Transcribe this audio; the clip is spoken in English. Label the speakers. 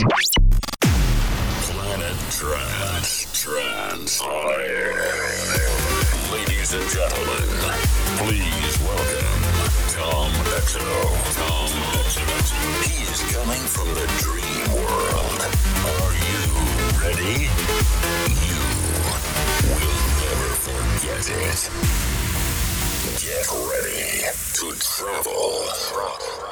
Speaker 1: Planet Trans Trance. Ladies and gentlemen, please welcome Tom Exo. Tom Exo. He is coming from the dream world. Are you ready? You will never forget it. Get ready to travel.